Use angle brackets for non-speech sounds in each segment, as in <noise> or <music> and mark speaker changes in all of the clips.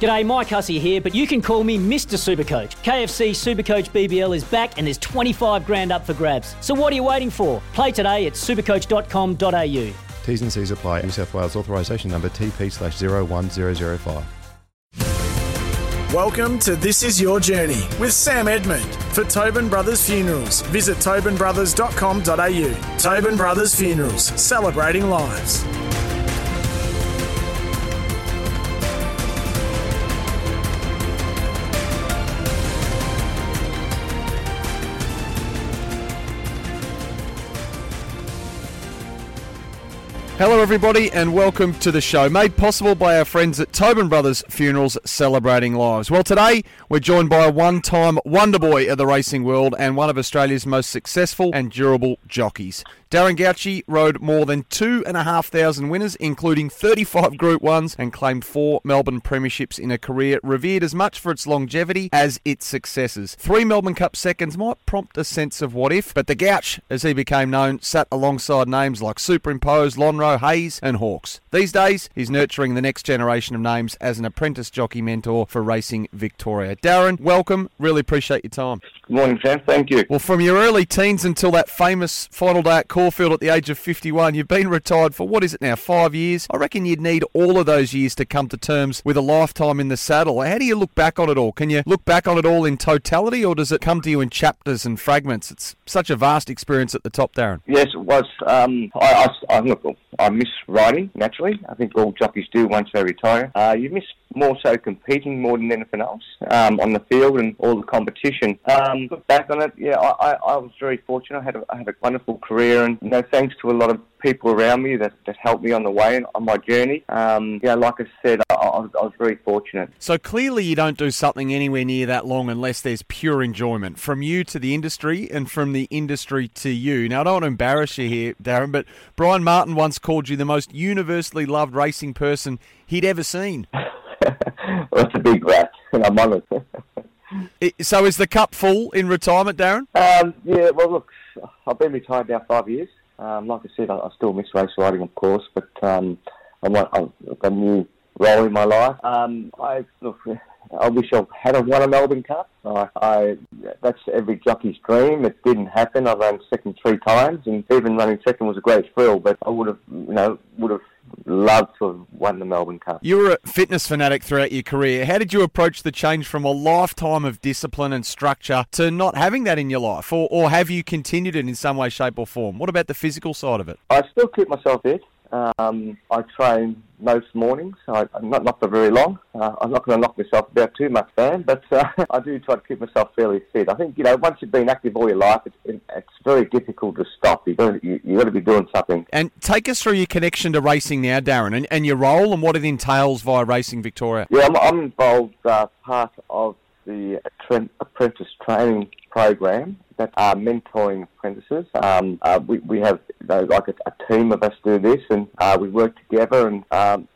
Speaker 1: G'day, Mike Hussey here, but you can call me Mr. Supercoach. KFC Supercoach BBL is back and there's 25 grand up for grabs. So what are you waiting for? Play today at supercoach.com.au.
Speaker 2: T's and C's apply. New South Wales authorisation number TP slash 01005.
Speaker 3: Welcome to This Is Your Journey with Sam Edmund. For Tobin Brothers Funerals, visit tobinbrothers.com.au. Tobin Brothers Funerals, celebrating lives.
Speaker 2: Hello, everybody, and welcome to the show, made possible by our friends at Tobin Brothers Funerals Celebrating Lives. Well, today we're joined by a one time wonder boy of the racing world and one of Australia's most successful and durable jockeys. Darren Gauci rode more than 2,500 winners, including 35 Group 1s, and claimed four Melbourne Premierships in a career revered as much for its longevity as its successes. Three Melbourne Cup seconds might prompt a sense of what if, but the Gouch, as he became known, sat alongside names like Superimpose, Lonhro, Hayes, and Hawkes. These days, he's nurturing the next generation of names as an apprentice jockey mentor for Racing Victoria. Darren, welcome. Really appreciate your time.
Speaker 4: Good morning, Sam. Thank you.
Speaker 2: Well, from your early teens until that famous final day at Caulfield at the age of 51, you've been retired for what is it now, five years? I reckon you'd need all of those years to come to terms with a lifetime in the saddle. How do you look back on it all? Can you look back on it all in totality, or does it come to you in chapters and fragments? It's such a vast experience at the top, Darren.
Speaker 4: Yes, it was. Um, I, I, I, look, I miss riding, naturally. I think all jockeys do once they retire. Uh, you miss more so competing more than anything else um, on the field and all the competition. Um, look back on it, yeah, I, I, I was very fortunate. I had, a, I had a wonderful career, and you know, thanks to a lot of people around me that, that helped me on the way and on my journey. Um, yeah, like I said, I, I, was, I was very fortunate.
Speaker 2: So clearly, you don't do something anywhere near that long unless there's pure enjoyment from you to the industry and from the industry to you. Now, I don't want to embarrass you here, Darren, but Brian Martin once called you the most universally loved racing person he'd ever seen. <laughs>
Speaker 4: well, that's a big rat, and <laughs> I'm on <laughs>
Speaker 2: So is the cup full in retirement, Darren?
Speaker 4: Um, yeah, well, look, I've been retired now five years. Um, like I said, I, I, still miss race riding, of course, but um, I want, I've got a new role in my life. Um, I look, I wish I had won a Melbourne Cup. I, I, that's every jockey's dream. It didn't happen. I ran second three times, and even running second was a great thrill. But I would have, you know, would have loved to have won the Melbourne Cup.
Speaker 2: You were a fitness fanatic throughout your career. How did you approach the change from a lifetime of discipline and structure to not having that in your life? Or, or have you continued it in some way, shape, or form? What about the physical side of it?
Speaker 4: I still keep myself fit. Um, I train most mornings. I, not not for very long. Uh, I'm not going to knock myself about too much, Dan, but uh, <laughs> I do try to keep myself fairly fit. I think you know once you've been active all your life, it, it, it's very difficult to stop. You've got to, you, you got to be doing something.
Speaker 2: And take us through your connection to racing now, Darren, and, and your role and what it entails via Racing Victoria.
Speaker 4: Yeah, I'm, I'm involved uh, part of the apprentice training program that are mentoring apprentices. Um, uh, we, we have you know, like a, a, team of us do this, and uh, we work together, and um,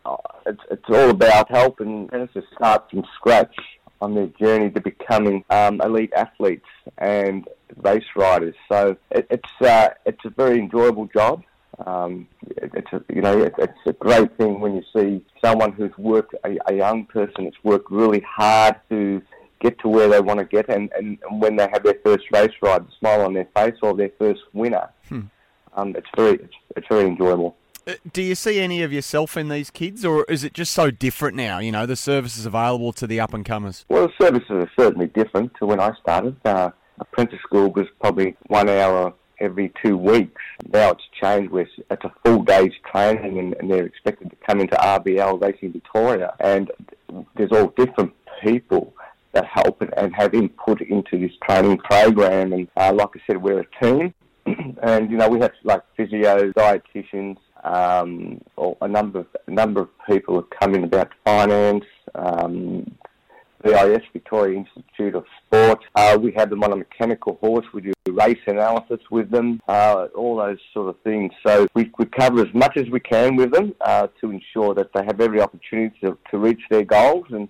Speaker 4: it's, it's all about helping apprentices start from scratch on their journey to becoming um, elite athletes and race riders. So it, it's uh, it's a very enjoyable job. Um, it's a, you know it, it's a great thing when you see someone who's worked a, a young person that's worked really hard to get to where they want to get, and, and, when they have their first race ride, the smile on their face, or their first winner, hmm. um, it's very it's, it's very enjoyable.
Speaker 2: Uh, do you see any of yourself in these kids, or is it just so different now? You know, the services available to the up and comers.
Speaker 4: Well, the services are certainly different to when I started. Uh, apprentice school was probably one hour every two weeks. Now it's changed where it's a full day's training and, and, they're expected to come into RBL Racing Victoria and there's all different people that help and have input into this training program. And uh, like I said, we're a team, <clears throat> and you know we have like physios, dietitians, um, or a number of a number of people have come in about finance, um, VIS, Victoria Institute of Sport. Uh, we have them on a mechanical horse. We do race analysis with them, uh, all those sort of things. So we, we cover as much as we can with them uh, to ensure that they have every opportunity to, to reach their goals. And,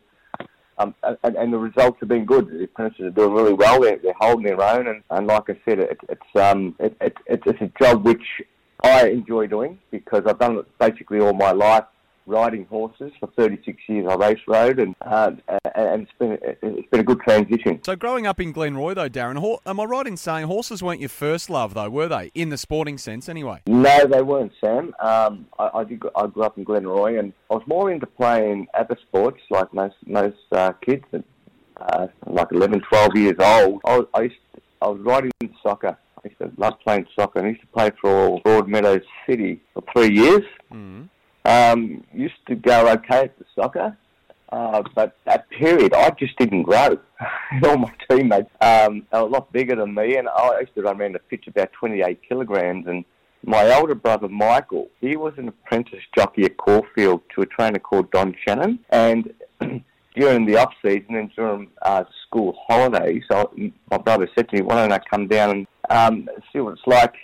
Speaker 4: um, and, and the results have been good. The apprentices are doing really well. They're, they're holding their own. And, and like I said, it, it's, um, it, it, it's a job which I enjoy doing because I've done it basically all my life riding horses for 36 years. I race road, and uh, and it's been it's been a good transition.
Speaker 2: So growing up in Glenroy, though, Darren, am I right in saying horses weren't your first love, though, were they? In the sporting sense, anyway.
Speaker 4: No, they weren't, Sam. Um, I, I, did. I grew up in Glenroy, and I was more into playing other sports, like most most uh, kids. Uh, like 11, 12 years old, I was, I, used to, I was riding soccer. I used to love playing soccer, I used to play for Broadmeadows City for three years.
Speaker 2: Mm.
Speaker 4: Um, used to go okay at the soccer, uh, but that period I just didn't grow. <laughs> All my teammates um, are a lot bigger than me, and I used to run around the pitch about 28 kilograms. And my older brother Michael, he was an apprentice jockey at Caulfield to a trainer called Don Shannon, and <clears throat> during the off season and during uh, school holidays, I, my brother said to me, "Why don't I come down and um, see what it's like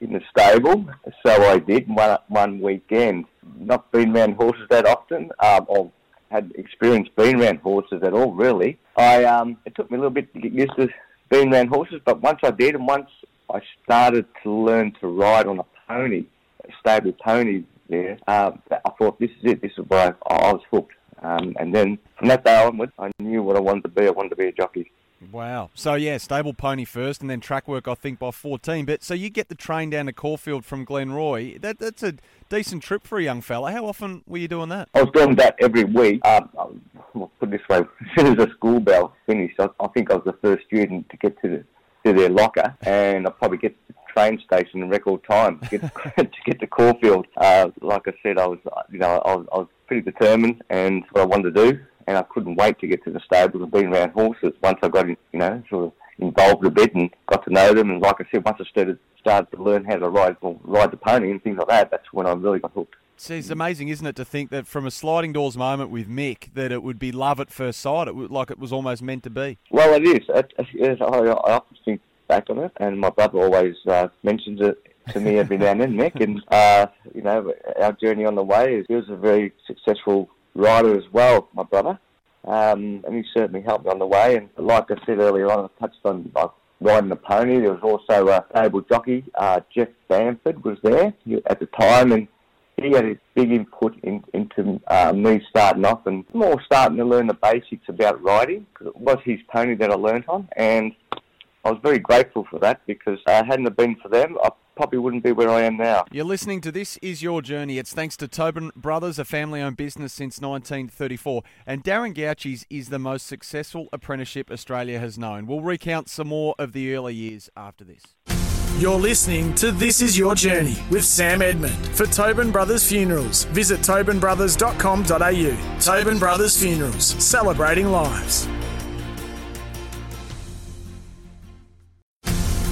Speaker 4: in the stable?" So I did one one weekend not been around horses that often, um, or had experience being around horses at all, really. I um, it took me a little bit to get used to being around horses, but once I did, and once I started to learn to ride on a pony, a stable pony there, uh, I thought this is it. This is where I, I was hooked. Um, and then from that day onwards, I knew what I wanted to be. I wanted to be a jockey.
Speaker 2: Wow. So yeah, stable pony first, and then track work. I think by fourteen. But so you get the train down to Caulfield from Glenroy. That that's a decent trip for a young fella. How often were you doing that?
Speaker 4: I was doing that every week. Um, I'll put it this way: <laughs> as soon as the school bell finished, I, I think I was the first student to get to the, to their locker, and I probably get to the train station in record time to get <laughs> to, get to Caulfield. Uh, like I said, I was you know I was, I was pretty determined, and what I wanted to do and I couldn't wait to get to the stable and be around horses. Once I got, in, you know, sort of involved a bit and got to know them, and like I said, once I started started to learn how to ride well, ride the pony and things like that, that's when I really got hooked.
Speaker 2: See, it's amazing, isn't it, to think that from a sliding doors moment with Mick, that it would be love at first sight. It would, like it was almost meant to be.
Speaker 4: Well, it is. It, it is I, I often think back on it, and my brother always uh, mentions it to me every now and then, Mick. And uh, you know, our journey on the way is he was a very successful rider as well, my brother. Um, and he certainly helped me on the way. And like I said earlier on, I touched on like, riding a pony. There was also a stable jockey, uh, Jeff Bamford, was there at the time, and he had a big input in, into uh, me starting off and more starting to learn the basics about riding because it was his pony that I learnt on, and I was very grateful for that because uh, hadn't it been for them, I probably wouldn't be where I am now.
Speaker 2: You're listening to This Is Your Journey. It's thanks to Tobin Brothers, a family owned business since 1934. And Darren Gauci's is the most successful apprenticeship Australia has known. We'll recount some more of the early years after this.
Speaker 3: You're listening to This Is Your Journey with Sam Edmund. For Tobin Brothers Funerals, visit tobinbrothers.com.au. Tobin Brothers Funerals, celebrating lives.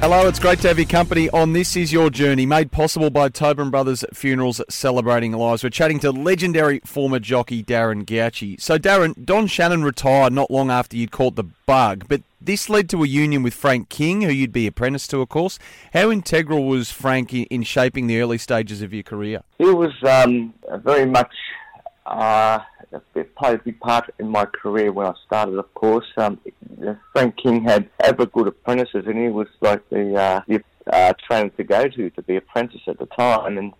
Speaker 2: Hello, it's great to have your company on This Is Your Journey, made possible by Tobin Brothers Funerals Celebrating Lives. We're chatting to legendary former jockey Darren Gauci. So, Darren, Don Shannon retired not long after you'd caught the bug, but this led to a union with Frank King, who you'd be apprenticed to, of course. How integral was Frank in shaping the early stages of your career?
Speaker 4: He was um, very much. Uh, played a big part in my career when I started, of course. Um, Frank King had ever good apprentices, and he was like the, uh, the uh, trainer to go to to be apprentice at the time. And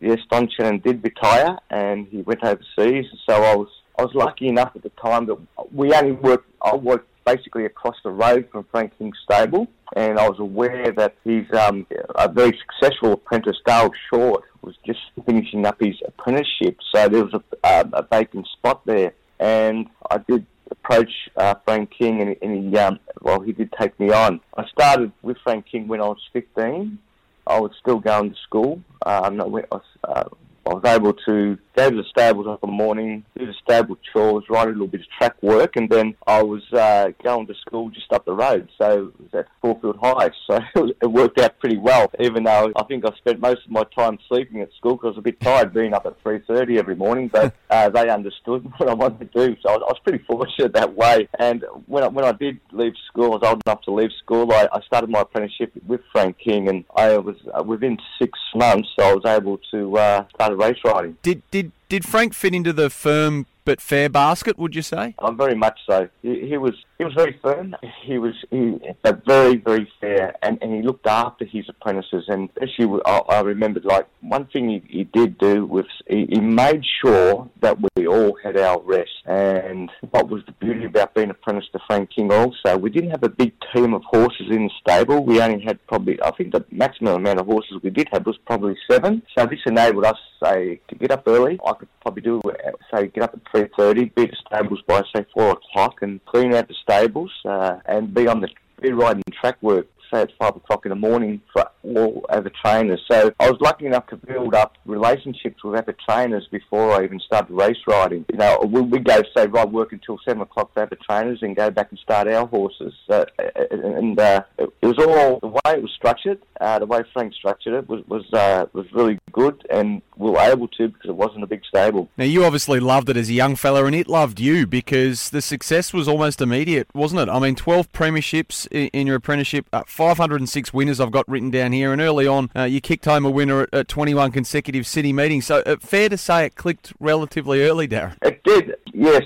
Speaker 4: yes, Don Shannon did retire, and he went overseas. So I was I was lucky enough at the time that we only worked. I worked basically across the road from Frank King's stable, and I was aware that he's um, a very successful apprentice, Dale Short, was just finishing up his apprenticeship, so there was a, uh, a vacant spot there, and I did approach uh, Frank King, and, and he, um, well, he did take me on. I started with Frank King when I was 15. I was still going to school. Um, I, uh, I was able to go to the stables in the morning, do the stable chores, ride a little bit of track work, and then I was uh, going to school just up the road. So it was at Caulfield High. <laughs> So it worked out pretty well, even though I think I spent most of my time sleeping at school because I was a bit tired being up at 3.30 every morning, but <laughs> uh, they understood <laughs> what I wanted to do. So I was, I was pretty fortunate that way. And when I, when I did leave school, I was old enough to leave school, I, I started my apprenticeship with Frank King, and I was uh, within six months, I was able to uh, start race riding.
Speaker 2: Did did did Frank fit into the firm but fair basket? Would you say?
Speaker 4: Oh, very much so. He, he was he was very firm. He was he, but very very fair, and, and he looked after his apprentices. And actually, I, I remembered like one thing he, he did do was he, he made sure that we all had our rest. And what was the beauty about being apprentice to Frank King? Also, we didn't have a big team of horses in the stable. We only had probably I think the maximum amount of horses we did have was probably seven. So this enabled us say to get up early. I could probably do uh, say get up at three thirty, be at the stables by say four o'clock, and clean out the stables uh, and be on the be riding track work say at five o'clock in the morning for all other trainers. So I was lucky enough to build up relationships with other trainers before I even started race riding. You know, we, we go say ride work until seven o'clock for other trainers and go back and start our horses. And uh, it was all the way it was structured. Uh, the way Frank structured it was was uh, was really good, and we were able to because it wasn't a big stable.
Speaker 2: Now you obviously loved it as a young fella, and it loved you because the success was almost immediate, wasn't it? I mean, twelve premierships in, in your apprenticeship, uh, 506 winners I've got written down here, and early on uh, you kicked home a winner at, at 21 consecutive city meetings. So uh, fair to say it clicked relatively early, Darren.
Speaker 4: It did, yes.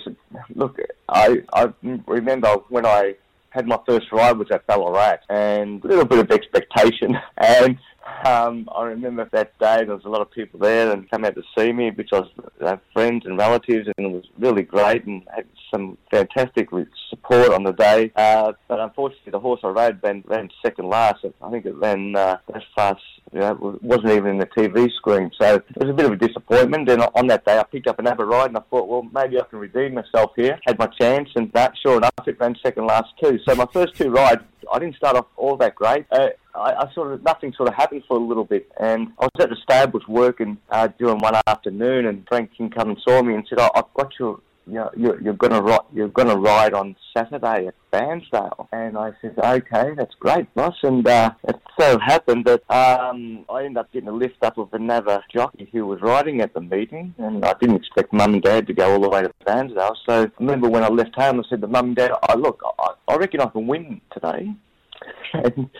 Speaker 4: Look, I I remember when I had my first ride was at Ballarat, and a little bit of expectation. <laughs> And um, I remember that day there was a lot of people there and come out to see me, because uh, friends and relatives, and it was really great and had some fantastic support on the day. Uh, but unfortunately, the horse I rode ran, ran second last. I think it ran uh, as fast. You know, wasn't even in the TV screen, so it was a bit of a disappointment. And on that day, I picked up another ride, and I thought, well, maybe I can redeem myself here. Had my chance, and that, sure enough, it ran second last too. So my first two rides, I didn't start off all that great. Uh, I, I, sort of nothing sort of happened for a little bit, and I was at the stables working uh, during one afternoon, and Frank King and saw me and said, oh, "I've got your." You know, you're, you're gonna ride. You're gonna ride on Saturday at Bairnsdale, and I said, "Okay, that's great, boss." And uh, it so happened that um, I ended up getting a lift up with another jockey who was riding at the meeting, and I didn't expect mum and dad to go all the way to Bairnsdale. So I remember when I left home, I said to mum and dad, "I look, I, I reckon I can win today." <laughs> and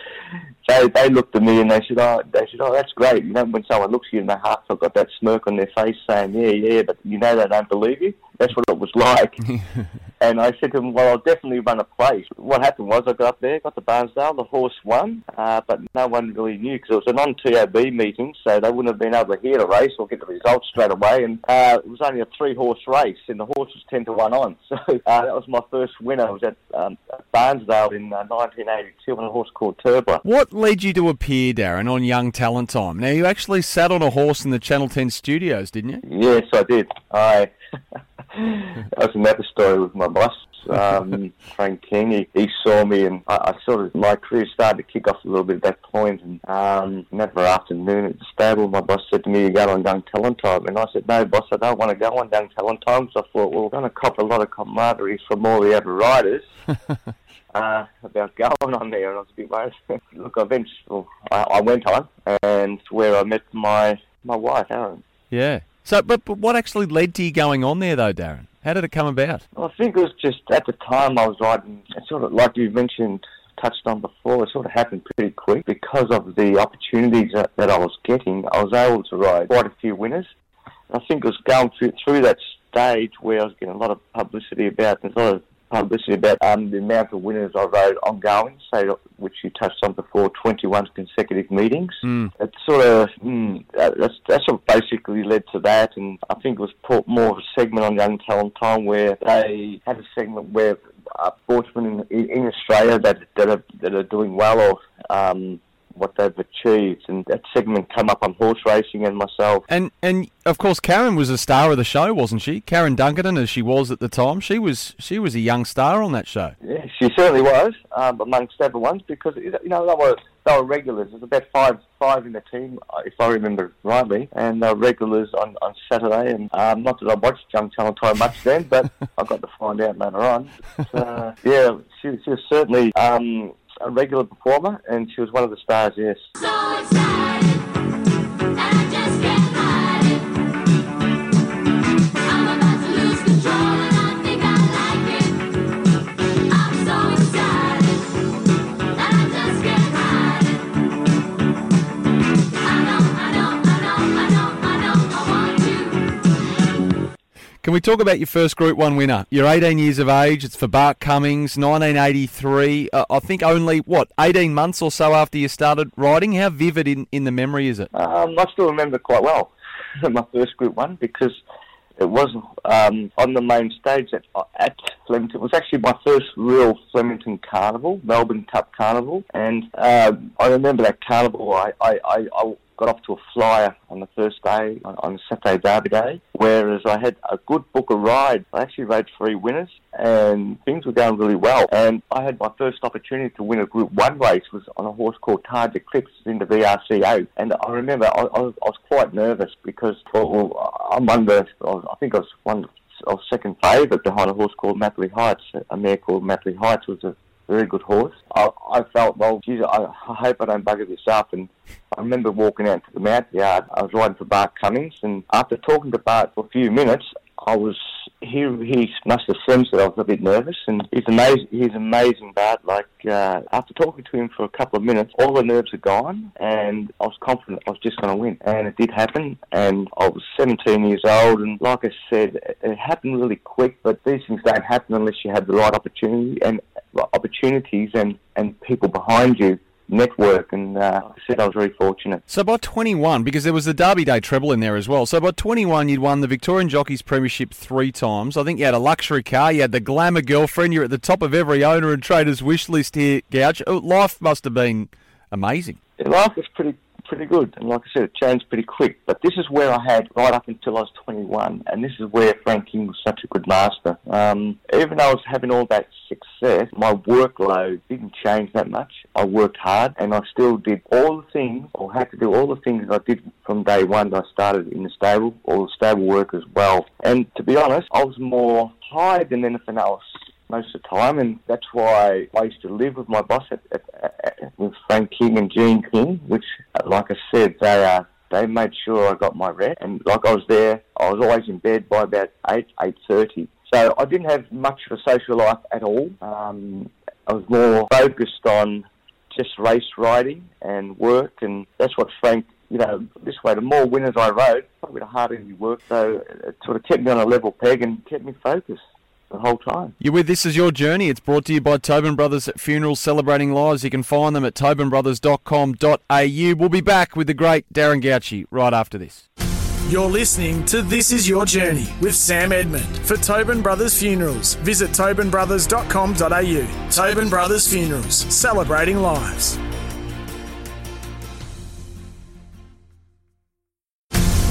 Speaker 4: they they looked at me and they said, "Oh, they said, oh, that's great." You know, when someone looks at you and their heart's got that smirk on their face, saying, "Yeah, yeah," but you know they don't believe you. That's what it was like. <laughs> and I said to them, "Well, I'll definitely run a place." What happened was I got up there, got to Bairnsdale, the horse won, uh, but no one really knew because it was a non-TAB meeting, so they wouldn't have been able to hear the race or get the results straight away. And uh, it was only a three-horse race, and the horse was ten to one on. <laughs> So uh, that was my first winner. I was at, um, at Bairnsdale in 1982 on a horse called Turbler.
Speaker 2: What led you to appear, Darren, on Young Talent Time? Now you actually sat on a horse in the Channel 10 studios, didn't you?
Speaker 4: Yes, I did. I. that was another story with my boss, um, <laughs> Frank King. He, he saw me, and I, I, sort of my career started to kick off a little bit at that point. And um, another afternoon at the stable, my boss said to me, "You go on Young Talent Time," and I said, "No, boss, I don't want to go on Young Talent Time." So I thought, well, we're going to cop a lot of camaraderie from all the other riders. <laughs> uh, about going on there, and I was a bit worried. <laughs> Look, eventually, well, I, I went on, and where I met my my wife, Aaron.
Speaker 2: Yeah. So, but, but what actually led to you going on there, though, Darren? How did it come about?
Speaker 4: Well, I think it was just at the time I was riding, sort of like you mentioned, touched on before, it sort of happened pretty quick because of the opportunities that, that I was getting. I was able to ride quite a few winners. I think it was going through, through that stage where I was getting a lot of publicity about, there's a lot of publicity about um, the amount of winners I rode ongoing, so which you touched on before, 21 consecutive meetings.
Speaker 2: Mm.
Speaker 4: It sort of mm, that's that's what basically led to that, and I think it was put more of a segment on Young Talent Time where they had a segment where uh, sportsmen in, in Australia that that are, that are doing well or um, what they've achieved. And that segment come up on horse racing and myself.
Speaker 2: And and of course, Karen was a star of the show, wasn't she? Karen Dunkerton, as she was at the time, she was she was a young star on that show.
Speaker 4: Yeah, she certainly was um, amongst everyone's because you know they were they were regulars. There's about five five in the team, if I remember rightly, and they were regulars on, on Saturday. And um, not that I watched Young Channel Time much then, but <laughs> I got to find out later on. But, uh, yeah, she, she was certainly um, a regular performer, and she was one of the stars. Yes.
Speaker 5: So
Speaker 2: Can we talk about your first Group 1 winner? You're 18 years of age. It's for Bart Cummings, 1983. Uh, I think only, what, 18 months or so after you started riding? How vivid in, in the memory is it?
Speaker 4: Um, I still remember quite well <laughs> my first Group 1 because it was um, on the main stage at, at Flemington. It was actually my first real Flemington Carnival, Melbourne Cup Carnival. And uh, I remember that carnival. I, I, I got off to a flyer on the first day, on, Saturday Derby Day, whereas I had a good book of rides. I actually rode three winners and things were going really well. And I had my first opportunity to win a Group 1 race was on a horse called Taj Eclipse in the VRCO. And I remember I, I, was, I was quite nervous because well, I'm under, I think I was one of second favourite behind a horse called Matley Heights. A mare called Matley Heights was a very good horse. I, I felt, well, geez, I, I hope I don't bugger this up. And I remember walking out to the mount yard. I was riding for Bart Cummings, and after talking to Bart for a few minutes, I was he he must have sensed that I was a bit nervous, and he's amazing. He's amazing, Bart. Like uh, after talking to him for a couple of minutes, all the nerves are gone, and I was confident I was just going to win, and it did happen. And I was 17 years old, and like I said, it, it happened really quick. But these things don't happen unless you have the right opportunity and opportunities and and people behind you network, and uh, I said, I was very fortunate.
Speaker 2: So by 21, because there was the Derby Day treble in there as well. So by 21, you'd won the Victorian Jockeys Premiership three times. I think you had a luxury car, you had the glamour girlfriend, you're at the top of every owner and trader's wish list here, Gouch. Oh, life must have been amazing.
Speaker 4: Life was pretty pretty good. And like I said, it changed pretty quick. But this is where I had right up until I was 21, and this is where Frank King was such a good master. Um, even though I was having all that success, my workload didn't change that much. I worked hard, and I still did all the things, or had to do all the things I did from day one that I started in the stable, all the stable work as well. And to be honest, I was more high than anything else most of the time, and that's why I used to live with my boss at, at, at, with Frank King and Jean King, which, like I said, they uh, they made sure I got my rest, and like I was there, I was always in bed by about eight eight thirty. So I didn't have much of a social life at all. Um, I was more focused on just race riding and work, and that's what Frank you know, this way, the more winners I rode, probably the harder you work. So it sort of kept me on a level peg and kept me focused the whole time.
Speaker 2: You're with This Is Your Journey. It's brought to you by Tobin Brothers at Funerals Celebrating Lives. You can find them at tobinbrothers.com.au. We'll be back with the great Darren Gauci right after this.
Speaker 3: You're listening to This Is Your Journey with Sam Edmund for Tobin Brothers Funerals. Visit tobinbrothers.com.au. Tobin Brothers Funerals, celebrating lives.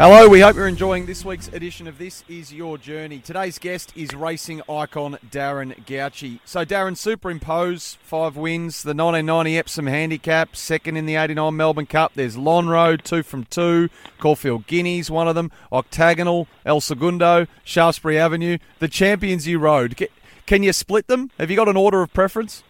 Speaker 2: Hello, we hope you're enjoying this week's edition of This Is Your Journey. Today's guest is racing icon Darren Gauci. So, Darren, superimpose five wins, the 1990 Epsom Handicap, second in the 89 Melbourne Cup. There's Lonhro, two from two, Caulfield Guineas, one of them, Octagonal, El Segundo, Shaftesbury Avenue. The champions you rode, can you split them? Have you got an order of preference?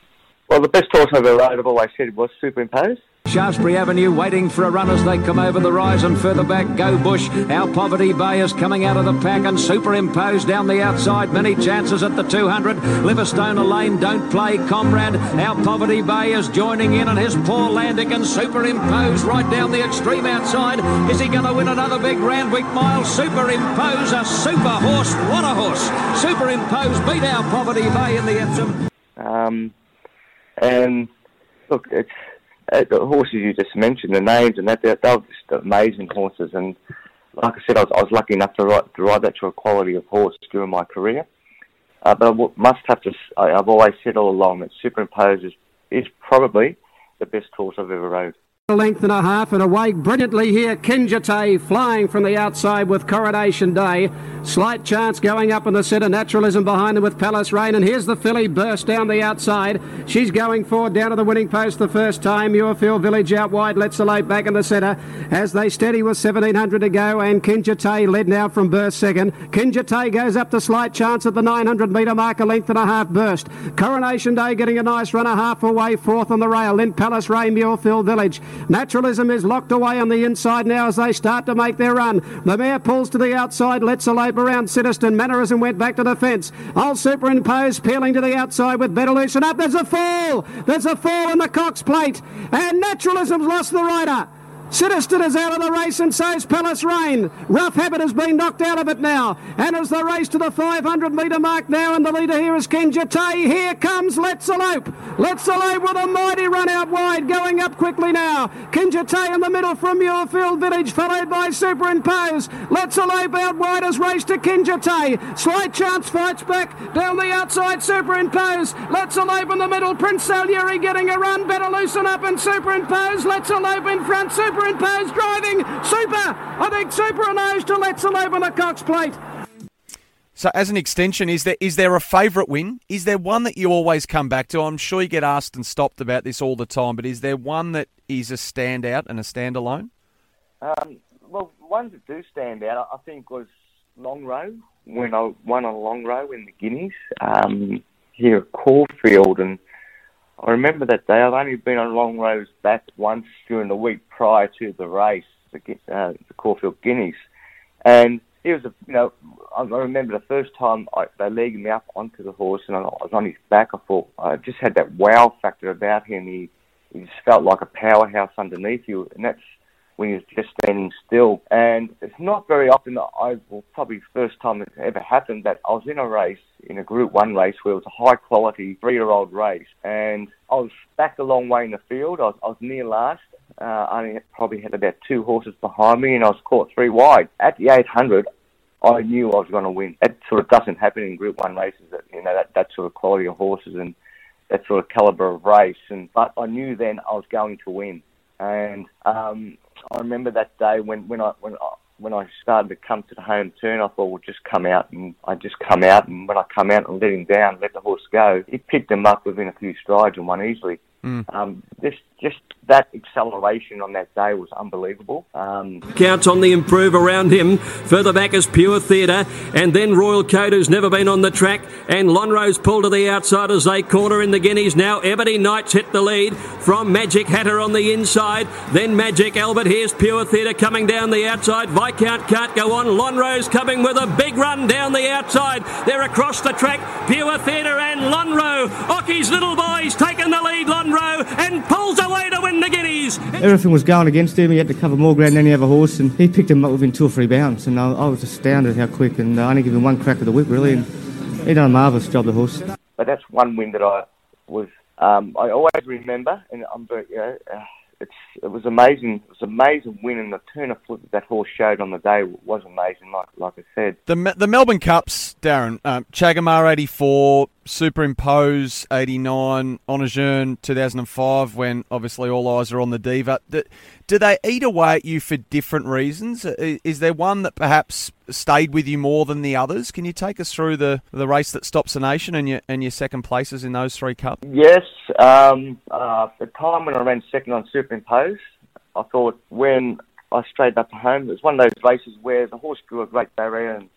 Speaker 4: Well, the best horse I've ever rode, I've always said, was superimpose.
Speaker 6: Shaftesbury Avenue waiting for a run as they come over the rise and further back go Bush. Our Poverty Bay is coming out of the pack and superimposed down the outside. Many chances at the 200. Livingstone Lane don't play comrade. Our Poverty Bay is joining in and his poor Landican superimposed right down the extreme outside. Is he going to win another big Randwick mile? Superimpose a super horse. What a horse. Superimpose beat our Poverty Bay in the Epsom.
Speaker 4: Um, and look, it's uh, the horses you just mentioned, the names and that, they're, they're just amazing horses. And like I said, I was, I was lucky enough to ride, to ride that to a quality of horse during my career. Uh, but I must have to, I, I've always said all along that Superimpose is, is probably the best horse I've ever rode.
Speaker 5: A length and a half and away brilliantly here. Kinjite flying from the outside with Coronation Day. Slight chance going up in the centre. Naturalism behind them with Palace Rain. And here's the filly burst down the outside. She's going forward down to the winning post the first time. Muirfield Village out wide. Let's Elope back in the centre as they steady with 1700 to go. And Kinjite led now from burst second. Kinjite goes up to slight chance at the 900 metre mark. A length and a half burst. Coronation Day getting a nice run a half away fourth on the rail. Then Palace Rain Muirfield Village. Naturalism is locked away on the inside now as they start to make their run. The mare pulls to the outside, Let's Elope around Citizen. Mannerism went back to the fence. Old Superimpose peeling to the outside with Loosen up. There's a fall. There's a fall in the Cox plate. And Naturalism's lost the rider. Citizen is out of the race and so's Palace Rain. Rough Habit has been knocked out of it now. And as the race to the 500 metre mark now, and the leader here is Kinjite. Here comes Let's Elope. Let's Elope with a mighty run out wide, going up quickly now. Kinjite in the middle from Muirfield Village, followed by Superimpose. Let's Elope out wide as race to Kinjite. Slight chance fights back down the outside, Superimpose. Let's Elope in the middle, Prince Salieri getting a run. Better loosen up and Superimpose. Let's Elope in front, Super Superimpose driving. Super. I think Super and O's to Let's Elope on the Cox plate.
Speaker 2: So, as an extension, is there is there a favourite win? Is there one that you always come back to? I'm sure you get asked and stopped about this all the time, but is there one that is a standout and a standalone?
Speaker 4: Um, well, ones that do stand out, I think, was Lonhro when I won a Lonhro in the Guineas um, here at Caulfield, and I remember that day. I've only been on Lonhro's back once during the week prior to the race, the, uh, the Caulfield Guineas, and it was a you know I remember the first time I, they legged me up onto the horse and I was on his back. I thought I just had that wow factor about him. He he just felt like a powerhouse underneath you, and that's when he was just standing still. And it's not very often that I, well, probably first time it's ever happened that I was in a race, in a Group 1 race where it was a high quality three-year-old race. And I was back a long way in the field. I was, I was near last. Uh, I only probably had about two horses behind me and I was caught three wide. At the 800, I knew I was going to win. That sort of doesn't happen in Group 1 races, that, you know, that, that sort of quality of horses and that sort of caliber of race. And But I knew then I was going to win. And um, I remember that day when when I when I, when I started to come to the home turn, I thought, well, just come out, and I just come out, and when I come out and let him down, let the horse go, he picked him up within a few strides and won easily.
Speaker 2: Mm.
Speaker 4: Um, this just that acceleration on that day was unbelievable. Um,
Speaker 6: Counts on the improve around him. Further back is Pure Theatre, and then Royal Code, who's never been on the track, and Lonhro's pull to the outside as they corner in the Guineas. Now Ebony Knights hit the lead from Magic Hatter on the inside. Then Magic Albert. Here's Pure Theatre coming down the outside. Viscount can't go on. Lonhro's coming with a big run down the outside. They're across the track. Pure Theatre and Lonhro. Ocky's little boys taking the lead. Lonhro and pulls away to win the Guineas.
Speaker 7: Everything was going against him. He had to cover more ground than any other horse, and he picked him up within two or three bounds. And I, I was astounded how quick, and I only gave him one crack of the whip, really. And he done a marvellous job, the horse.
Speaker 4: but that's one win that I was um, I always remember, and I'm very, you know, uh, it's it was amazing. It was an amazing win, and the turn of foot that that horse showed on the day was amazing. Like like I said,
Speaker 2: The the Melbourne Cups, Darren, um, Chagemar eighty four, Superimpose eighty nine, On A Jeune two thousand and five. When obviously all eyes are on the Diva. Do they eat away at you for different reasons? Is there one that perhaps stayed with you more than the others? Can you take us through the, the race that stops the nation and your and your second places in those three cups?
Speaker 4: Yes, um, uh, the time when I ran second on Superimpose, I thought when I straightened up to home, it was one of those races where the horse drew a great barrier and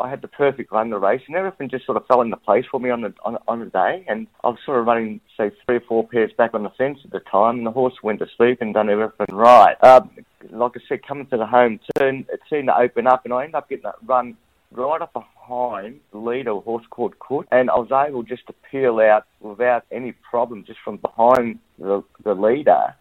Speaker 4: I had the perfect run the race and everything just sort of fell into place for me on the on, on the day and I was sort of running say three or four pairs back on the fence at the time and the horse went to sleep and done everything right. Um, like I said, coming to the home turn, it seemed to open up and I ended up getting that run right up behind the leader, a horse called Coot, and I was able just to peel out without any problem just from behind the, the leader.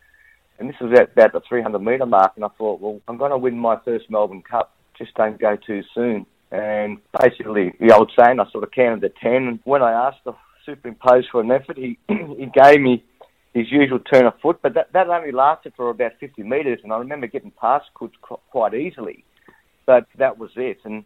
Speaker 4: And this was at about the 300 metre mark, and I thought, well, I'm going to win my first Melbourne Cup. Just don't go too soon. And basically, the old saying, I sort of counted to 10. And when I asked the superimpose for an effort, he, <clears throat> he gave me his usual turn of foot, but that, that only lasted for about 50 metres. And I remember getting past qu- quite easily. but that was it. And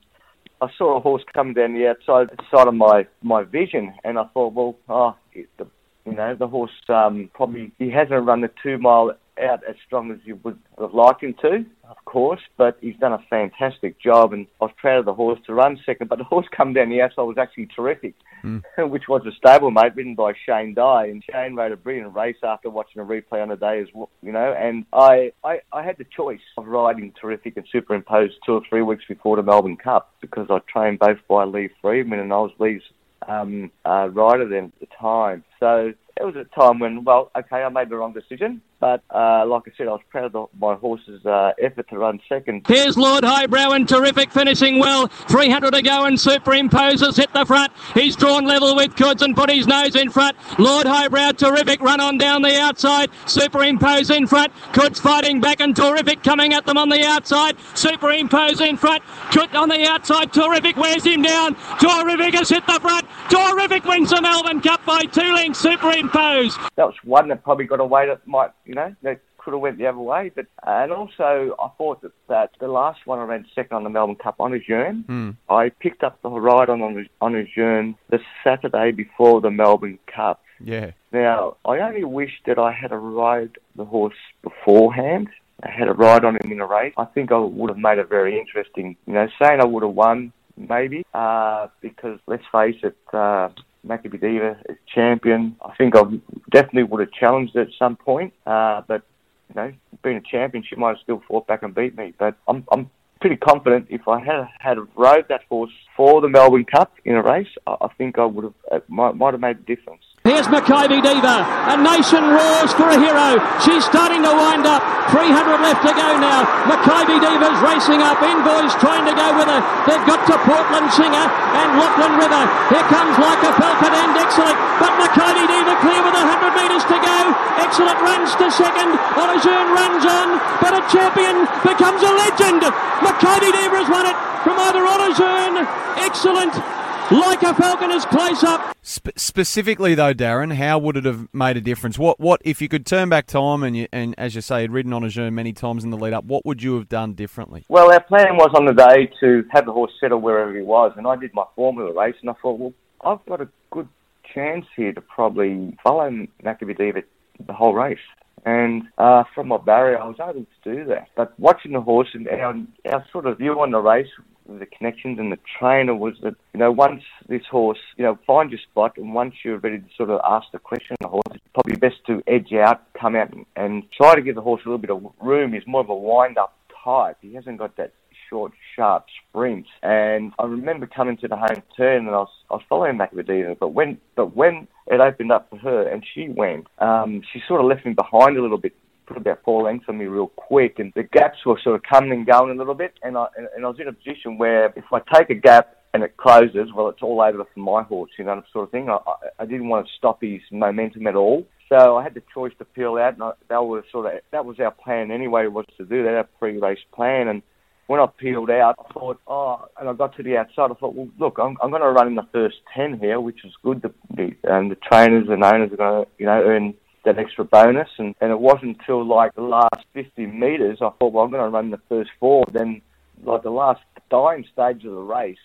Speaker 4: I saw a horse come down the outside side of my, my vision, and I thought, well, oh, it, the, you know, the horse um, probably he hasn't run the two mile out as strong as you would have liked him to, of course, but he's done a fantastic job, and I was proud of the horse to run second. But the horse come down the outside was actually Tawrrific, mm. <laughs> which was a stablemate ridden by Shane Dye, and Shane rode a brilliant race after watching a replay on the day as well, you know. And I, I, I had the choice of riding Tawrrific and superimposed two or three weeks before the Melbourne Cup because I trained both by Lee Freedman and I was Lee's um, uh, rider then at the time. So it was a time when, well, okay, I made the wrong decision, but uh, like I said, I was proud of my horse's uh, effort to run second.
Speaker 8: Here's Lord Highbrow and Tawrrific finishing well. 300 to go and superimposes hit the front. He's drawn level with Coods and put his nose in front. Lord Highbrow, Tawrrific run on down the outside. Superimpose in front. Coods fighting back and Tawrrific coming at them on the outside. Superimpose in front. Coot on the outside. Tawrrific wears him down. Tawrrific has hit the front. Tawrrific wins the Melbourne Cup by two lengths. Superimpose.
Speaker 4: That was one that probably got away that might you know, that could have went the other way. But and also, I thought that, that the last one I ran second on the Melbourne Cup on Jeune,
Speaker 2: mm.
Speaker 4: I picked up the ride on on Jeune the Saturday before the Melbourne Cup.
Speaker 2: Yeah.
Speaker 4: Now, I only wish that I had a ride the horse beforehand. I had a ride on him in a race. I think I would have made it very interesting. You know, saying I would have won, maybe, uh, because let's face it, uh, Makybe Diva as champion. I think I definitely would have challenged it at some point, uh, but you know, being a champion, she might have still fought back and beat me. But I'm, I'm pretty confident if I had had rode that horse for the Melbourne Cup in a race, I, I think I would have it might, might have made a difference.
Speaker 8: Here's Makybe Diva. A nation roars for a hero. She's starting to wind up. 300 left to go now. Makybe Diva's racing up. Envoy's trying to go with her. They've got to Portland Singer and Lachlan River. Here comes Leica Falcon and Excellent. But Makybe Diva clear with 100 metres to go. Excellent runs to second. On A Jeune runs on. But a champion becomes a legend. Makybe Diva has won it from either On A Jeune. Excellent like a falcon falconer's close up.
Speaker 2: Spe- specifically, though, Darren, how would it have made a difference? What, what if you could turn back time and, you, and as you say, had ridden on a Jeune many times in the lead up? What would you have done differently?
Speaker 4: Well, our plan was on the day to have the horse settle wherever he was, and I did my formula race, and I thought, well, I've got a good chance here to probably follow Makybe Diva the whole race. And uh, from my barrier, I was able to do that. But watching the horse and our, our sort of view on the race the connections and the trainer was that, you know, once this horse, you know, find your spot and once you're ready to sort of ask the question the horse, it's probably best to edge out, come out and, and try to give the horse a little bit of room. He's more of a wind-up type. He hasn't got that short, sharp sprint. And I remember coming to the home turn and I was, I was following Makybe but when, but when it opened up for her and she went, um, she sort of left me behind a little bit put about four lengths on me real quick, and the gaps were sort of coming and going a little bit, and I and, I was in a position where if I take a gap and it closes, well, it's all over for my horse, you know, sort of thing. I, I didn't want to stop his momentum at all. So I had the choice to peel out, and I, that was sort of that was our plan anyway, was to do that, our pre-race plan. And when I peeled out, I thought, oh, and I got to the outside, I thought, well, look, I'm, I'm going to run in the first ten here, which is good. The, the and the trainers and owners are going to, you know, earn that extra bonus. And, and it wasn't until like the last 50 metres, I thought, well, I'm going to run the first four. Then, like the last dying stage of the race,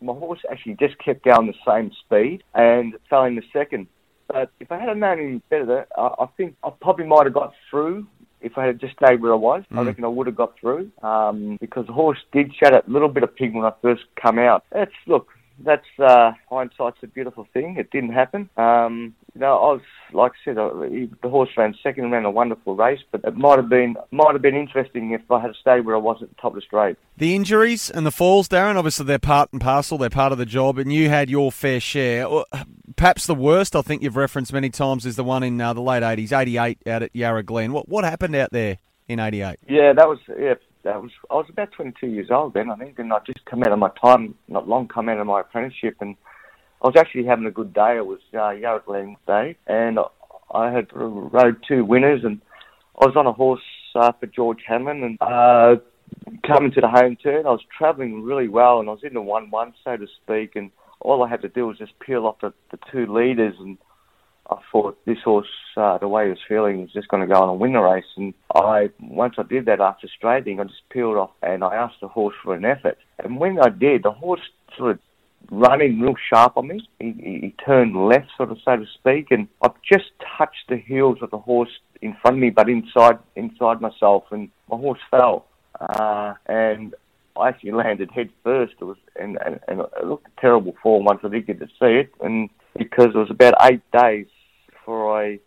Speaker 4: my horse actually just kept going the same speed and fell in the second. But if I had known any better, I, I think I probably might have got through if I had just stayed where I was, mm. I reckon I would have got through um, because the horse did shed a little bit of pig when I first come out. That's look, that's uh, hindsight's a beautiful thing. It didn't happen. Um, you know, I was like I said, uh, the horse ran second, ran a wonderful race, but it might have been might have been interesting if I had stayed where I was at the top of the straight.
Speaker 2: The injuries and the falls, Darren, obviously they're part and parcel. They're part of the job, and you had your fair share. Perhaps the worst, I think you've referenced many times, is the one in uh, the late '80s, '88 out at Yarra Glen. What what happened out there in '88?
Speaker 4: Yeah, that was yeah. That was I was about 22 years old then, I think, and I just come out of my time, not long come out of my apprenticeship, and I was actually having a good day. It was uh, Yarra Glen Day, and I had rode two winners, and I was on a horse uh, for George Hanlon, and uh, coming to the home turn, I was travelling really well, and I was in the one-one, so to speak, and all I had to do was just peel off the, the two leaders, and I thought this horse, uh, the way he was feeling, was just going to go on and win the race. And I, once I did that after straightening, I just peeled off and I asked the horse for an effort. And when I did, the horse sort of running real sharp on me. He, he, he turned left, sort of so to speak, and I just touched the heels of the horse in front of me, but inside inside myself, and my horse fell. Uh, and I actually landed head first. It was and, and, and it looked terrible fall once I did get to see it, and because it was about eight days before I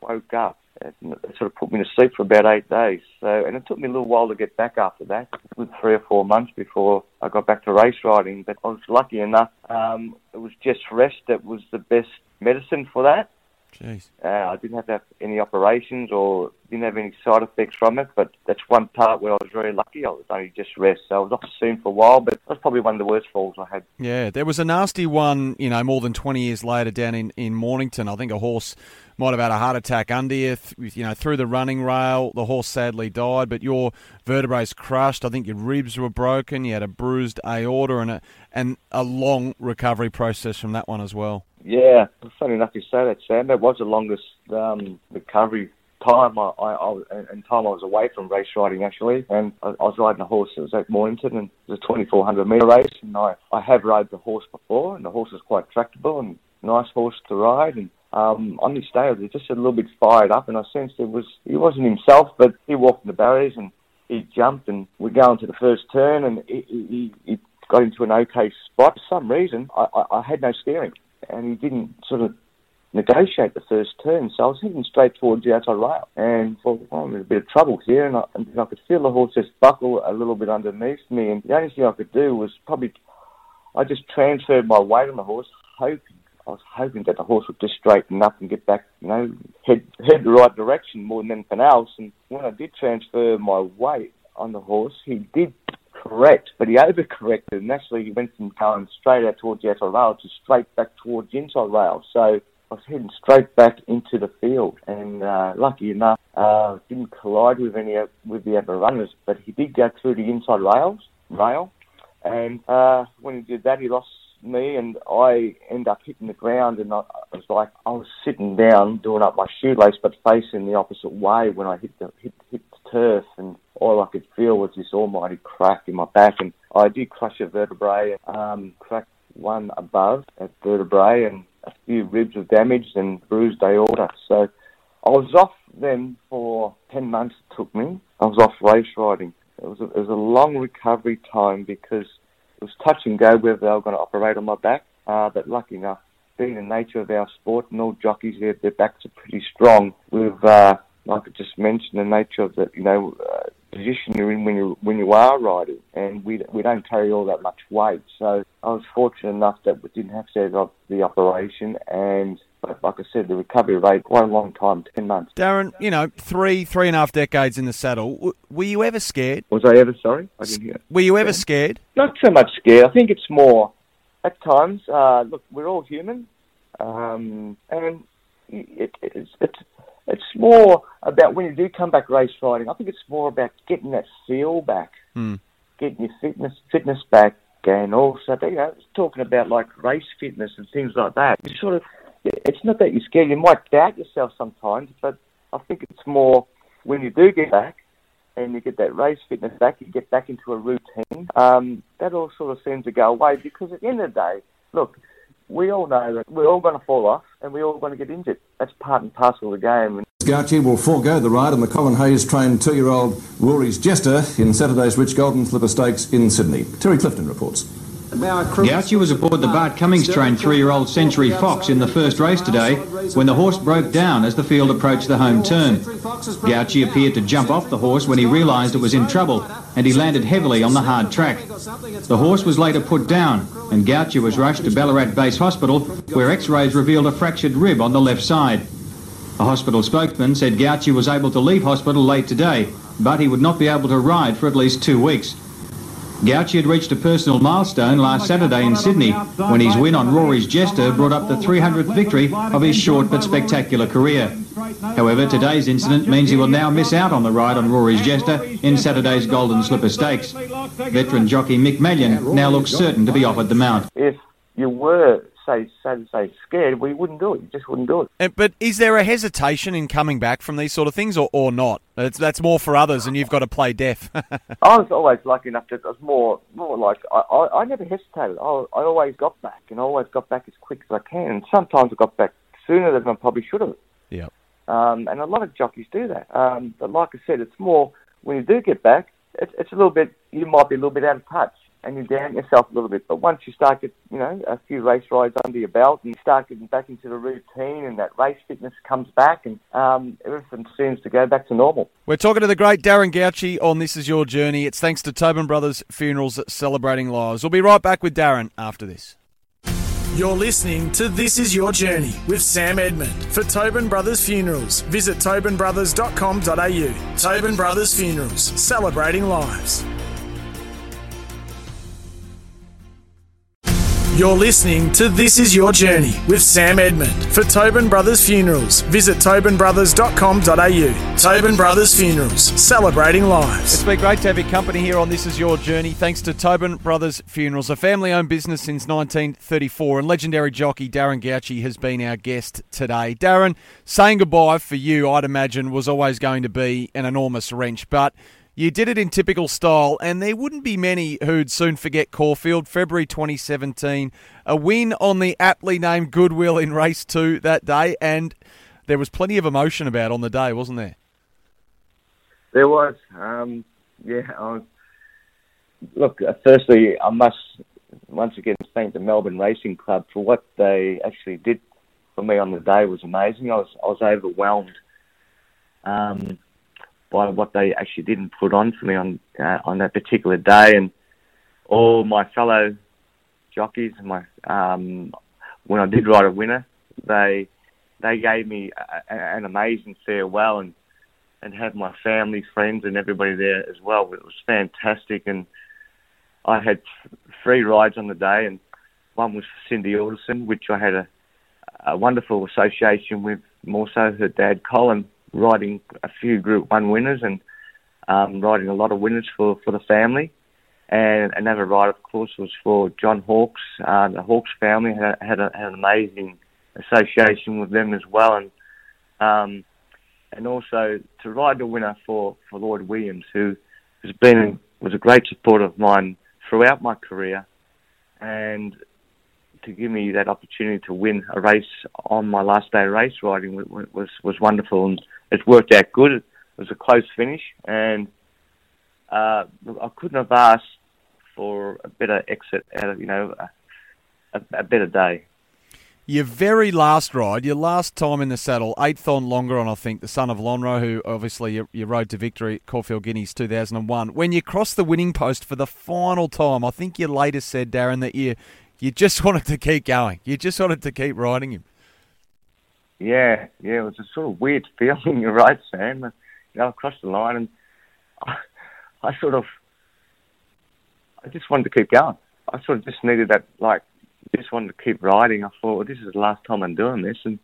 Speaker 4: woke up. It sort of put me to sleep for about eight days. So, and it took me a little while to get back after that, with three or four months before I got back to race riding. But I was lucky enough. Um, it was just rest that was the best medicine for that.
Speaker 2: Jeez.
Speaker 4: Uh, I didn't have to have any operations or didn't have any side effects from it, but that's one part where I was very lucky. I was only just rest, so I was off the scene for a while, but that's probably one of the worst falls I had.
Speaker 2: Yeah, there was a nasty one, you know, more than 20 years later down in, in Mornington. I think a horse might have had a heart attack under you, you know, through the running rail. The horse sadly died, but your vertebrae crushed. I think your ribs were broken. You had a bruised aorta and a, and a long recovery process from that one as well.
Speaker 4: Yeah, funny enough you say that, Sam. That was the longest um, recovery time I, I, I and time I was away from race riding actually, and I, I was riding a horse that was at Mornington, and it was a 2400 metre race, and I, I have rode the horse before, and the horse was quite tractable and nice horse to ride, and um, on this day was just a little bit fired up, and I sensed it was he wasn't himself, but he walked in the barriers and he jumped, and we go into the first turn, and he, he, he got into an okay spot. For some reason, I, I, I had no steering and he didn't sort of negotiate the first turn. So I was heading straight towards the outside rail and thought, well, I'm in a bit of trouble here. And I, and I could feel the horse just buckle a little bit underneath me. And the only thing I could do was probably, I just transferred my weight on the horse, hoping, I was hoping that the horse would just straighten up and get back, you know, head, head the right direction more than anything else. And when I did transfer my weight on the horse, he did correct, but he overcorrected, and actually he went from going straight out towards the outside rail to straight back towards the inside rail. So I was heading straight back into the field, and uh, lucky enough, uh, didn't collide with any of, with the other runners, but he did go through the inside rails rail, and uh, when he did that, he lost me, and I end up hitting the ground, and I, I was like I was sitting down doing up my shoelace, but facing the opposite way when I hit the hit, hit the turf, and all I could feel was this almighty crack in my back, and I did crush a vertebrae, um, cracked one above at vertebrae, and a few ribs were damaged and bruised aorta. So I was off then for 10 months it took me. I was off race riding. It was a, it was a long recovery time because it was touch and go whether they were going to operate on my back. Uh, but lucky enough, being the nature of our sport and all jockeys, their, their backs are pretty strong. We've, uh, like I just mentioned, the nature of the, you know, uh, position you're in when you when you are riding, and we we don't carry all that much weight. So I was fortunate enough that we didn't have to have the operation, and like I said, the recovery rate quite a long time, ten months.
Speaker 2: Darren, you know, three three and a half decades in the saddle. were you ever scared?
Speaker 4: Was I ever sorry? I didn't hear.
Speaker 2: Were you ever scared?
Speaker 4: Not so much scared. I think it's more at times. Uh, look, we're all human, um, and it, it's, it's it's more about when you do come back race riding. I think it's more about getting that feel back,
Speaker 2: mm.
Speaker 4: getting your fitness fitness back, and also you know talking about like race fitness and things like that. You sort of it's not that you're scared. You might doubt yourself sometimes, but I think it's more when you do get back and you get that race fitness back, you get back into a routine. Um, that all sort of seems to go away because at the end of the day, look, we all know that we're all going to fall off and we're all going to get injured. That's part and parcel of the game.
Speaker 9: Gauci will forego the ride on the Colin Hayes trained two-year-old Rory's Jester in Saturday's Rich Golden Slipper Stakes in Sydney. Terry Clifton reports.
Speaker 10: Gauci was aboard the Bart Cummings trained three-year-old Century Fox in the first race today when the horse broke down as the field approached the home turn. Gauci appeared to jump off the horse when he realised it was in trouble and he landed heavily on the hard track. The horse was later put down and Gauci was rushed to Ballarat Base Hospital where x-rays revealed a fractured rib on the left side. A hospital spokesman said Gauci was able to leave hospital late today, but he would not be able to ride for at least two weeks. Gauci had reached a personal milestone last Saturday in Sydney when his win on Rory's Jester brought up the 300th victory of his short but spectacular career. However, today's incident means he will now miss out on the ride on Rory's Jester in Saturday's Golden Slipper Stakes. Veteran jockey Mick Mallyon now looks certain to be offered the mount.
Speaker 4: If you were say, say, say scared, we wouldn't do it. You just wouldn't do it.
Speaker 2: And, but is there a hesitation in coming back from these sort of things, or, or not? It's, that's more for others, and you've got to play deaf. <laughs>
Speaker 4: I was always lucky enough to. I was more, more like I, I, I never hesitated. I, I always got back, and I always got back as quick as I can. And sometimes I got back sooner than I probably should have.
Speaker 2: Yeah.
Speaker 4: Um, and a lot of jockeys do that. Um, but like I said, it's more when you do get back, it's, it's a little bit. You might be a little bit out of touch and you down yourself a little bit. But once you start get, you know, a few race rides under your belt and you start getting back into the routine and that race fitness comes back and um, everything seems to go back to normal.
Speaker 2: We're talking to the great Darren Gauci on This Is Your Journey. It's thanks to Tobin Brothers Funerals Celebrating Lives. We'll be right back with Darren after this.
Speaker 3: You're listening to This Is Your Journey with Sam Edmund for Tobin Brothers Funerals. Visit tobinbrothers.com.au. Tobin Brothers Funerals, celebrating lives. You're listening to This Is Your Journey with Sam Edmund for Tobin Brothers Funerals. Visit tobinbrothers.com.au. Tobin Brothers Funerals, celebrating lives.
Speaker 2: It's been great to have your company here on This Is Your Journey. Thanks to Tobin Brothers Funerals, a family owned business since 1934, and legendary jockey Darren Gauci has been our guest today. Darren, saying goodbye for you, I'd imagine, was always going to be an enormous wrench, but you did it in typical style, and there wouldn't be many who'd soon forget Caulfield, February 2017. A win on the aptly named Goodwill in race two that day, and there was plenty of emotion about on the day, wasn't there?
Speaker 4: There was. Um, yeah. Was, look, uh, firstly, I must once again thank the Melbourne Racing Club for what they actually did for me on the day. Was amazing. I was I was overwhelmed. Um, by what they actually didn't put on for me on uh, on that particular day, and all my fellow jockeys, and my um, when I did ride a winner, they they gave me a, a, an amazing farewell and and had my family, friends, and everybody there as well. It was fantastic, and I had three rides on the day, and one was for Cindy Alderson, which I had a, a wonderful association with. More so, her dad Colin riding a few Group One winners and um, riding a lot of winners for, for the family. And another ride, of course, was for John Hawkes. Uh, the Hawkes family had, had, a, had, an amazing association with them as well, and um, and also to ride the winner for, for Lloyd Williams, who has been was a great supporter of mine throughout my career, and to give me that opportunity to win a race on my last day of race riding was was, was wonderful. And it's worked out good. It was a close finish, and uh, I couldn't have asked for a better exit out of you know a, a, better day.
Speaker 2: Your very last ride, your last time in the saddle, eighth on Longeron, I think, the son of Lonhro, who obviously you, you rode to victory at Caulfield Guineas 2001. When you crossed the winning post for the final time, I think you later said, Darren, that you you just <laughs> wanted to keep going. You just wanted to keep riding him.
Speaker 4: Yeah, yeah, it was a sort of weird <laughs> feeling. You're right, Sam. You know, I crossed the line and I, I sort of, I just wanted to keep going. I sort of just needed that, like, just wanted to keep riding. I thought, well, this is the last time I'm doing this, and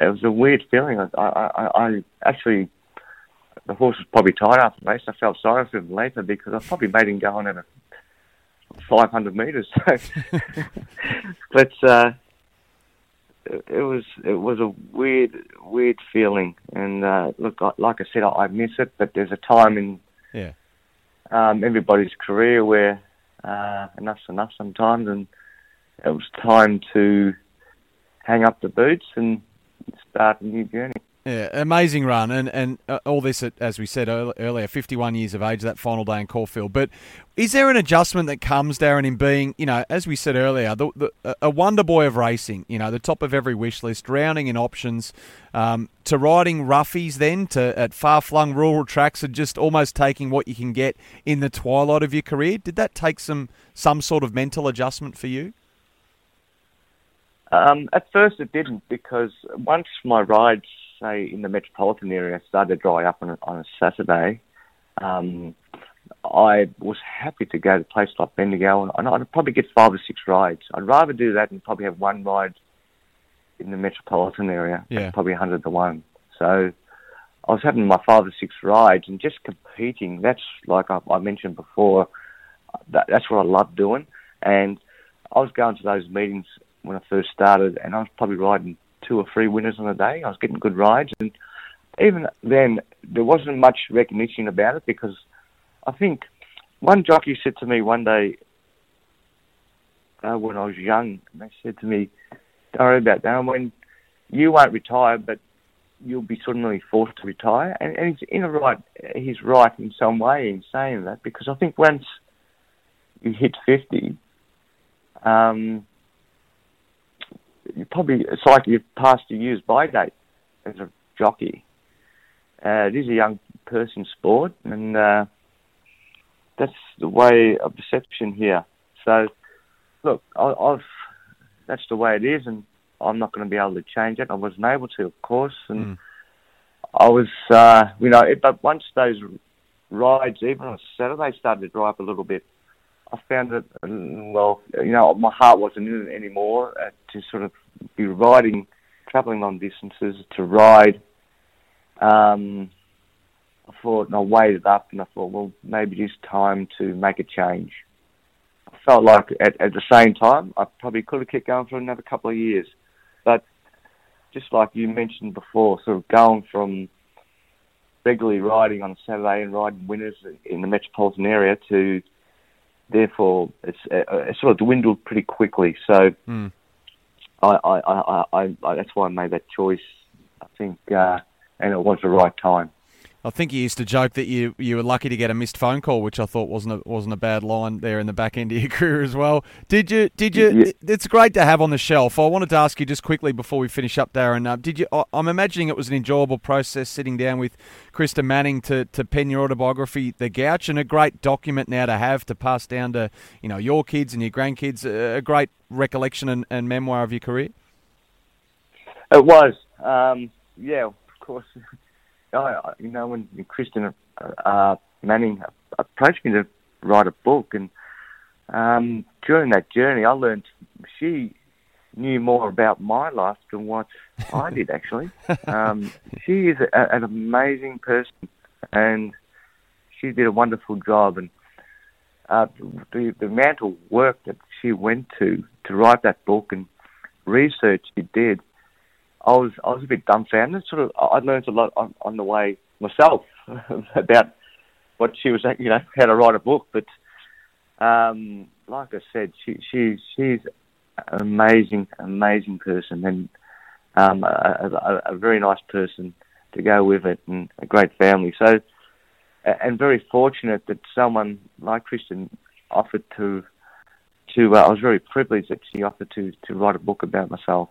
Speaker 4: it was a weird feeling. I, I, I actually, the horse was probably tired after the race. I felt sorry for him later because I probably made him go on at a 500 metres. <laughs> So, <laughs> but uh, it was it was a weird weird feeling, and uh, look, like I said, I, miss it. But there's a time in
Speaker 2: yeah
Speaker 4: um, everybody's career where uh, enough's enough sometimes, and it was time to hang up the boots and start a new journey.
Speaker 2: Yeah, amazing run, and and uh, all this, at, as we said earlier, 51 years of age, that final day in Caulfield. But is there an adjustment that comes, Darren, in being, you know, as we said earlier, the, the, a wonder boy of racing, you know, the top of every wish list, rounding in options, um, to riding roughies, then to at far flung rural tracks, and just almost taking what you can get in the twilight of your career? Did that take some some sort of mental adjustment for you?
Speaker 4: Um, at first, it didn't because once my rides say in the metropolitan area started to dry up on a, on a Saturday, um, I was happy to go to a place like Bendigo and I'd probably get five or six rides. I'd rather do that than probably have one ride in the metropolitan area.
Speaker 2: Yeah.
Speaker 4: Probably 100 to 1. So I was having my five or six rides and just competing. That's like I, I mentioned before, that, that's what I love doing. And I was going to those meetings when I first started, and I was probably riding two or three winners on a day. I was getting good rides, and even then, there wasn't much recognition about it because I think one jockey said to me one day uh, when I was young, and they said to me, "Don't worry about that. When you won't retire, but you'll be suddenly forced to retire." And, and he's in a right, he's right in some way in saying that because I think once you hit fifty, um, you probably it's like you've passed your use by date as a jockey. Uh, it is a young person sport, and uh, that's the way of perception here. So, look, I, I've that's the way it is, and I'm not going to be able to change it. I wasn't able to, of course, and
Speaker 2: Mm.
Speaker 4: I was, uh, you know, it, but once those rides, even on Saturday, started to dry up a little bit, I found that, mm, well, you know, my heart wasn't in it anymore uh, to sort of be riding, travelling long distances to ride. Um, I thought, and I weighed it up, and I thought, well, maybe it is time to make a change. I felt like at, at the same time, I probably could have kept going for another couple of years, but just like you mentioned before, sort of going from regularly riding on a Saturday and riding winners in the metropolitan area to therefore it's uh, it sort of dwindled pretty quickly. So
Speaker 2: Mm.
Speaker 4: I, I, I, I, I that's why I made that choice. I think, uh, and it was the right time.
Speaker 2: I think you used to joke that you you were lucky to get a missed phone call, which I thought wasn't a, wasn't a bad line there in the back end of your <laughs> career as well. Did you? Did you?
Speaker 4: Yeah.
Speaker 2: It's great to have on the shelf. I wanted to ask you just quickly before we finish up, Darren. Uh, did you? I- I'm imagining it was an enjoyable process sitting down with Krista Manning to, to pen your autobiography, The Gouch, and a great document now to have to pass down to you know your kids and your grandkids. A, a great recollection and, and memoir of your career.
Speaker 4: It was, um, yeah, of course. <laughs> I, you know, when Kristen uh, Manning approached me to write a book, and um, during that journey, I learned she knew more about my life than what I did. Actually, <laughs> um, she is a, an amazing person, and she did a wonderful job. And uh, the the amount of work that she went to to write that book and research she did, I was I was a bit dumbfounded. Sort of, I learned a lot on, on the way myself <laughs> about what she was, you know, how to write a book. But um, like I said, she she she's an amazing amazing person and um, a, a, a very nice person to go with it and a great family. So and very fortunate that someone like Kristen offered to to. Uh, I was very privileged that she offered to to write a book about myself.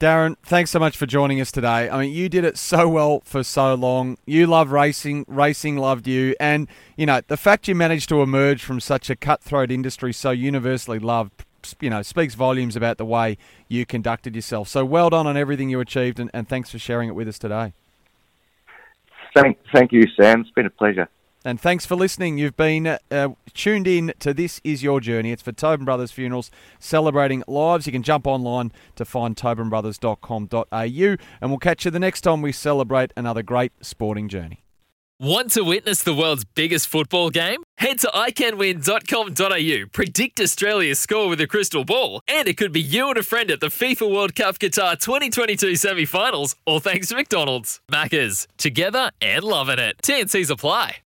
Speaker 2: Darren, thanks so much for joining us today. I mean, you did it so well for so long. You love racing, racing loved you, and you know the fact you managed to emerge from such a cutthroat industry so universally loved, you know, speaks volumes about the way you conducted yourself. So well done on everything you achieved, and, and thanks for sharing it with us today.
Speaker 4: Thank thank you, Sam. It's been a pleasure.
Speaker 2: And thanks for listening. You've been uh, tuned in to This Is Your Journey. It's for Tobin Brothers Funerals celebrating lives. You can jump online to find tobinbrothers.com.au and we'll catch you the next time we celebrate another great sporting journey.
Speaker 11: Want to witness the world's biggest football game? Head to iCanWin.com.au, predict Australia's score with a crystal ball, and it could be you and a friend at the FIFA World Cup Qatar 2022 semi finals, all thanks to McDonald's. Maccas, together and loving it. TNCs apply.